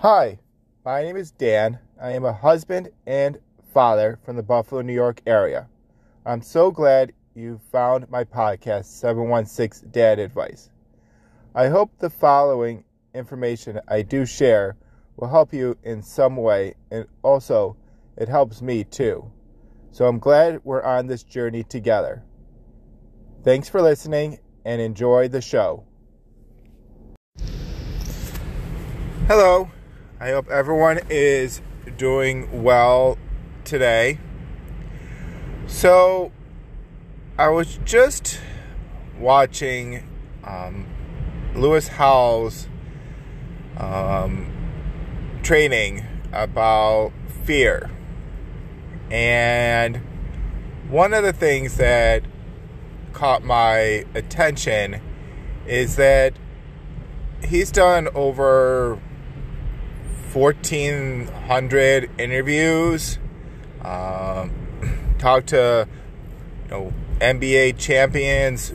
Hi, my name is Dan. I am a husband and father from the Buffalo, New York area. I'm so glad you found my podcast, 716 Dad Advice. I hope the following information I do share will help you in some way, and also it helps me too. So I'm glad we're on this journey together. Thanks for listening and enjoy the show. Hello. I hope everyone is doing well today. So, I was just watching um, Lewis Howes's um, training about fear. And one of the things that caught my attention is that he's done over 1,400 interviews. Um, talked to you know NBA champions,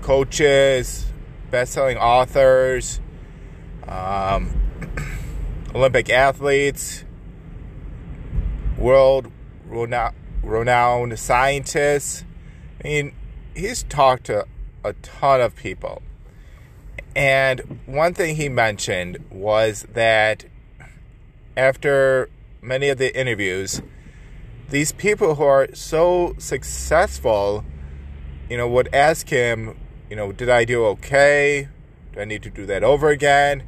coaches, best-selling authors, um, Olympic athletes, world renowned scientists. I mean, he's talked to a ton of people. And one thing he mentioned was that after many of the interviews, these people who are so successful, you know, would ask him, you know, did I do okay? Do I need to do that over again?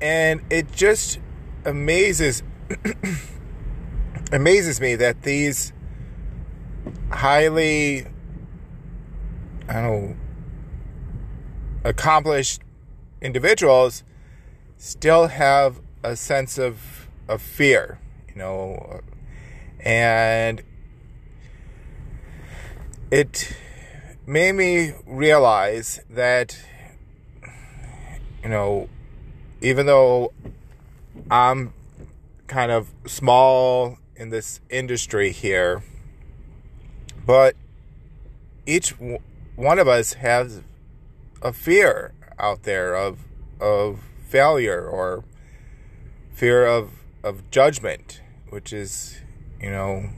And it just amazes amazes me that these highly I don't know accomplished individuals still have a sense of of fear, you know, and it made me realize that, you know, even though I'm kind of small in this industry here, but each one of us has a fear out there of of failure or fear of of judgment, which is, you know,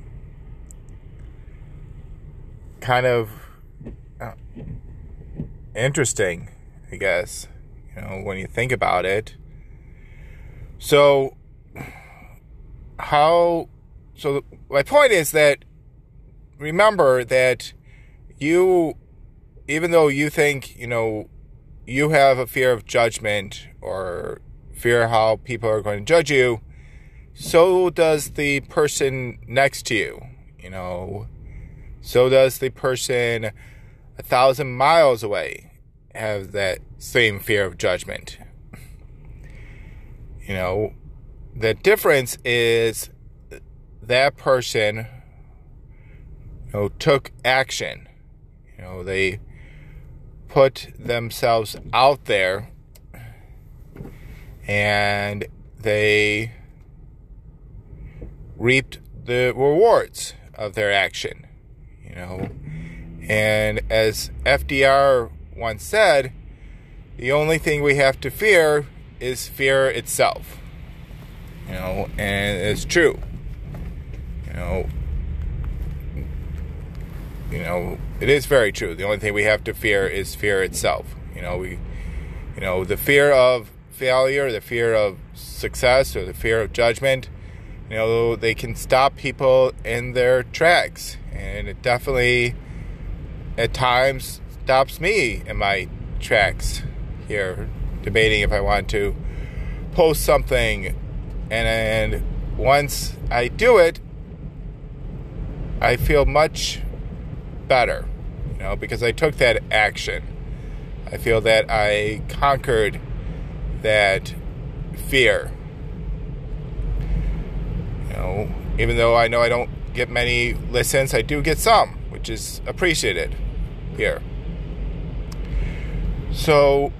kind of uh, interesting, I guess, you know, when you think about it. So, how, so my point is that remember that you, even though you think, you know, you have a fear of judgment or fear how people are going to judge you, so does the person next to you, you know. So does the person a thousand miles away have that same fear of judgment. You know, the difference is that person you know took action. You know, they put themselves out there and they reaped the rewards of their action. You know, and as FDR once said, the only thing we have to fear is fear itself. You know, and it's true. You know, you know, it is very true. The only thing we have to fear is fear itself. You know, we, you know, the fear of failure, the fear of success, or the fear of judgment you know, they can stop people in their tracks. And it definitely, at times, stops me in my tracks here, debating if I want to post something. And, and once I do it, I feel much better, you know, because I took that action. I feel that I conquered that fear know, even though I know I don't get many listens, I do get some, which is appreciated here. So,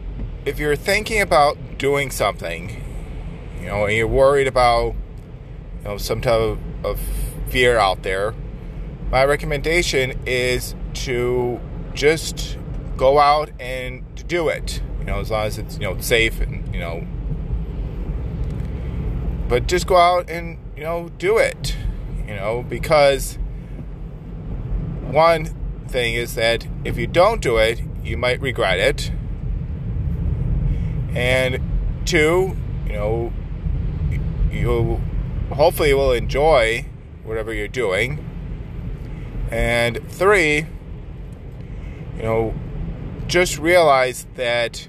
if you're thinking about doing something, you know, and you're worried about, you know, some type of, of fear out there, my recommendation is to just go out and do it. You know, as long as it's you know safe and you know but just go out and you know do it. You know because one thing is that if you don't do it, you might regret it. And two, you know, you hopefully will enjoy whatever you're doing. And three, you know, just realize that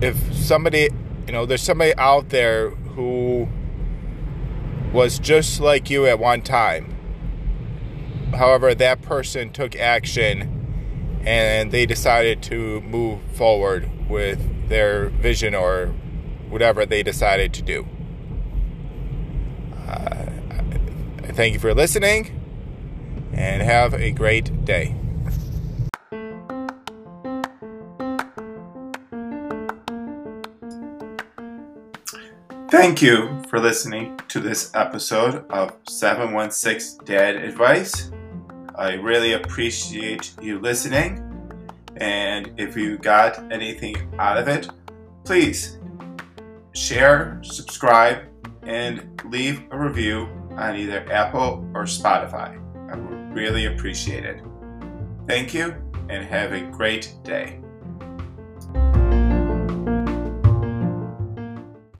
if somebody, you know, there's somebody out there who was just like you at one time. However, that person took action and they decided to move forward with their vision or whatever they decided to do. Uh, thank you for listening and have a great day. Thank you for listening to this episode of 716 Dad Advice. I really appreciate you listening. And if you got anything out of it, please share, subscribe, and leave a review on either Apple or Spotify. I would really appreciate it. Thank you and have a great day.